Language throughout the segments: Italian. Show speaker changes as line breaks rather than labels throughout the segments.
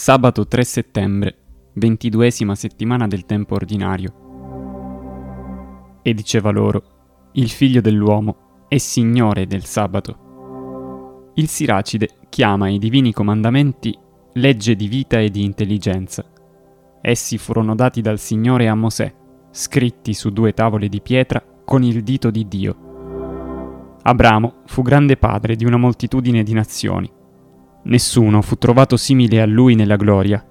Sabato 3 settembre, ventiduesima settimana del tempo ordinario. E diceva loro, il figlio dell'uomo è signore del sabato. Il Siracide chiama i divini comandamenti legge di vita e di intelligenza. Essi furono dati dal Signore a Mosè, scritti su due tavole di pietra con il dito di Dio. Abramo fu grande padre di una moltitudine di nazioni Nessuno fu trovato simile a lui nella gloria.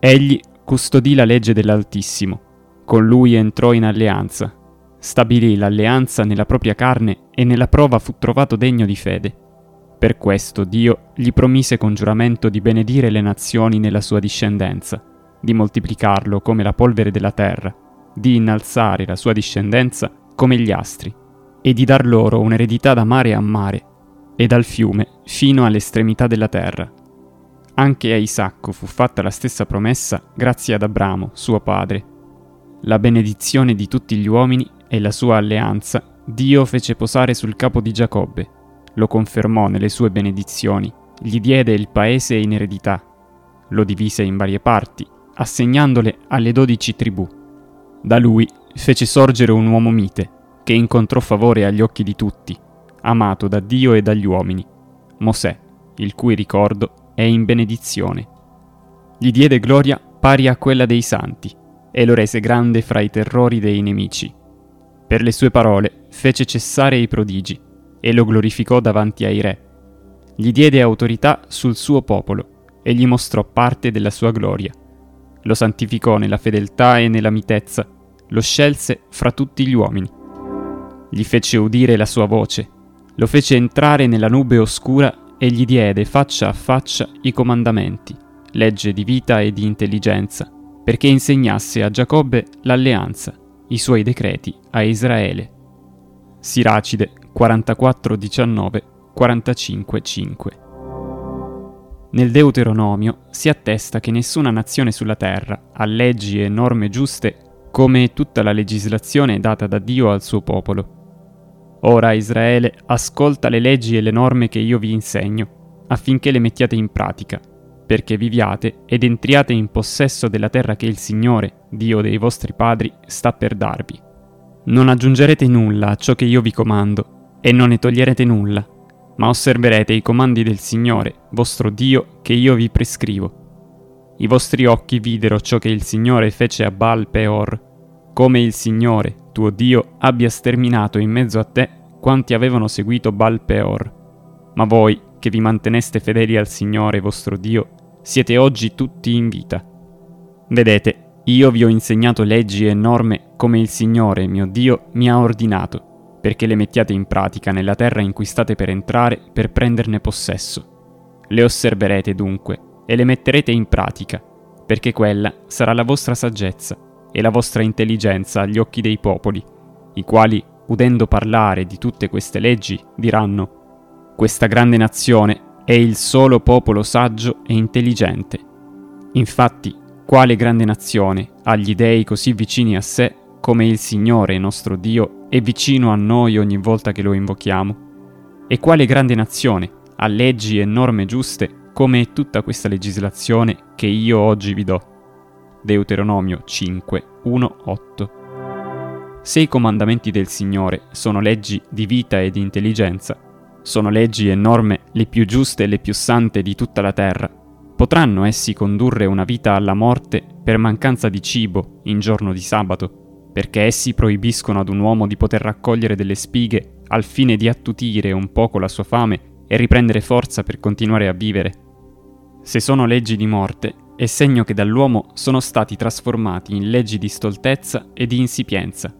Egli custodì la legge dell'Altissimo, con lui entrò in alleanza, stabilì l'alleanza nella propria carne e nella prova fu trovato degno di fede. Per questo Dio gli promise con giuramento di benedire le nazioni nella sua discendenza, di moltiplicarlo come la polvere della terra, di innalzare la sua discendenza come gli astri, e di dar loro un'eredità da mare a mare e dal fiume fino all'estremità della terra. Anche a Isacco fu fatta la stessa promessa grazie ad Abramo, suo padre. La benedizione di tutti gli uomini e la sua alleanza Dio fece posare sul capo di Giacobbe, lo confermò nelle sue benedizioni, gli diede il paese in eredità, lo divise in varie parti, assegnandole alle dodici tribù. Da lui fece sorgere un uomo mite, che incontrò favore agli occhi di tutti, amato da Dio e dagli uomini, Mosè, il cui ricordo è in benedizione. Gli diede gloria pari a quella dei santi e lo rese grande fra i terrori dei nemici. Per le sue parole fece cessare i prodigi e lo glorificò davanti ai re. Gli diede autorità sul suo popolo e gli mostrò parte della sua gloria. Lo santificò nella fedeltà e nella mitezza, lo scelse fra tutti gli uomini. Gli fece udire la sua voce lo fece entrare nella nube oscura e gli diede faccia a faccia i comandamenti, legge di vita e di intelligenza, perché insegnasse a Giacobbe l'alleanza, i suoi decreti a Israele. Siracide 44 19 45 5 Nel Deuteronomio si attesta che nessuna nazione sulla terra ha leggi e norme giuste come tutta la legislazione data da Dio al suo popolo Ora Israele, ascolta le leggi e le norme che io vi insegno, affinché le mettiate in pratica, perché viviate ed entriate in possesso della terra che il Signore, Dio dei vostri padri, sta per darvi. Non aggiungerete nulla a ciò che io vi comando, e non ne toglierete nulla, ma osserverete i comandi del Signore, vostro Dio, che io vi prescrivo. I vostri occhi videro ciò che il Signore fece a Baal Peor, come il Signore, tuo Dio, abbia sterminato in mezzo a te quanti avevano seguito Baal Peor. Ma voi, che vi manteneste fedeli al Signore vostro Dio, siete oggi tutti in vita. Vedete, io vi ho insegnato leggi e norme come il Signore, mio Dio, mi ha ordinato, perché le mettiate in pratica nella terra in cui state per entrare per prenderne possesso. Le osserverete dunque e le metterete in pratica, perché quella sarà la vostra saggezza e la vostra intelligenza agli occhi dei popoli, i quali, udendo parlare di tutte queste leggi, diranno, questa grande nazione è il solo popolo saggio e intelligente. Infatti, quale grande nazione ha gli dei così vicini a sé come il Signore nostro Dio è vicino a noi ogni volta che lo invochiamo? E quale grande nazione ha leggi e norme giuste come tutta questa legislazione che io oggi vi do? Deuteronomio 5, 1, 8. Se i comandamenti del Signore sono leggi di vita e di intelligenza, sono leggi e norme le più giuste e le più sante di tutta la terra, potranno essi condurre una vita alla morte per mancanza di cibo in giorno di sabato, perché essi proibiscono ad un uomo di poter raccogliere delle spighe al fine di attutire un poco la sua fame e riprendere forza per continuare a vivere. Se sono leggi di morte, è segno che dall'uomo sono stati trasformati in leggi di stoltezza e di insipienza.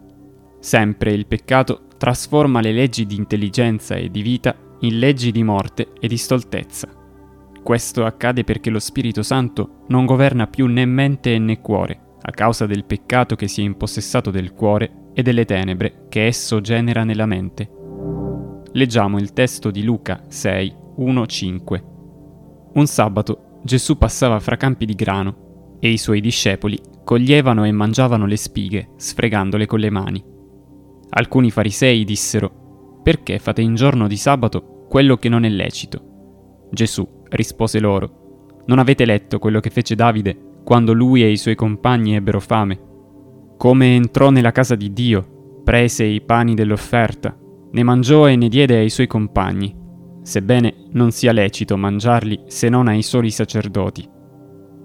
Sempre il peccato trasforma le leggi di intelligenza e di vita in leggi di morte e di stoltezza. Questo accade perché lo Spirito Santo non governa più né mente né cuore, a causa del peccato che si è impossessato del cuore e delle tenebre che esso genera nella mente. Leggiamo il testo di Luca 6, 1-5. Un sabato Gesù passava fra campi di grano e i suoi discepoli coglievano e mangiavano le spighe, sfregandole con le mani. Alcuni farisei dissero, Perché fate in giorno di sabato quello che non è lecito? Gesù rispose loro, Non avete letto quello che fece Davide quando lui e i suoi compagni ebbero fame? Come entrò nella casa di Dio, prese i pani dell'offerta, ne mangiò e ne diede ai suoi compagni, sebbene non sia lecito mangiarli se non ai soli sacerdoti.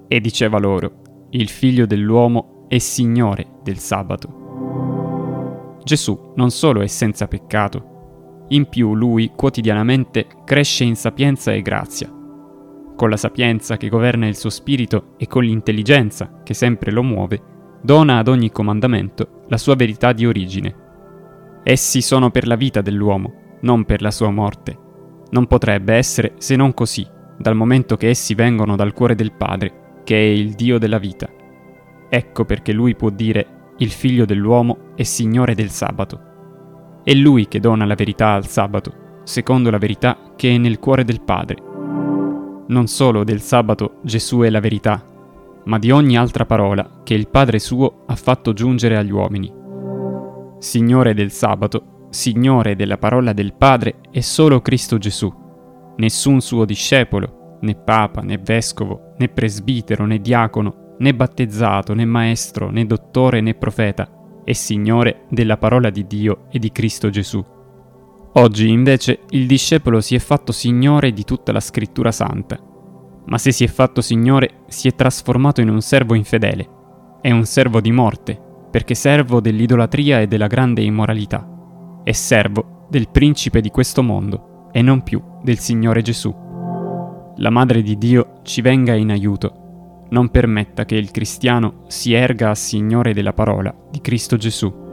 E diceva loro, il figlio dell'uomo è Signore del sabato. Gesù non solo è senza peccato, in più lui quotidianamente cresce in sapienza e grazia con la sapienza che governa il suo spirito e con l'intelligenza che sempre lo muove, dona ad ogni comandamento la sua verità di origine. Essi sono per la vita dell'uomo, non per la sua morte. Non potrebbe essere se non così, dal momento che essi vengono dal cuore del Padre, che è il Dio della vita. Ecco perché lui può dire il figlio dell'uomo è Signore del sabato. È lui che dona la verità al sabato, secondo la verità che è nel cuore del Padre non solo del sabato Gesù è la verità, ma di ogni altra parola che il Padre suo ha fatto giungere agli uomini. Signore del sabato, Signore della parola del Padre è solo Cristo Gesù, nessun suo discepolo, né papa, né vescovo, né presbitero, né diacono, né battezzato, né maestro, né dottore, né profeta, è Signore della parola di Dio e di Cristo Gesù. Oggi invece il discepolo si è fatto signore di tutta la scrittura santa, ma se si è fatto signore si è trasformato in un servo infedele, è un servo di morte, perché servo dell'idolatria e della grande immoralità, è servo del principe di questo mondo e non più del Signore Gesù. La Madre di Dio ci venga in aiuto, non permetta che il cristiano si erga a Signore della parola di Cristo Gesù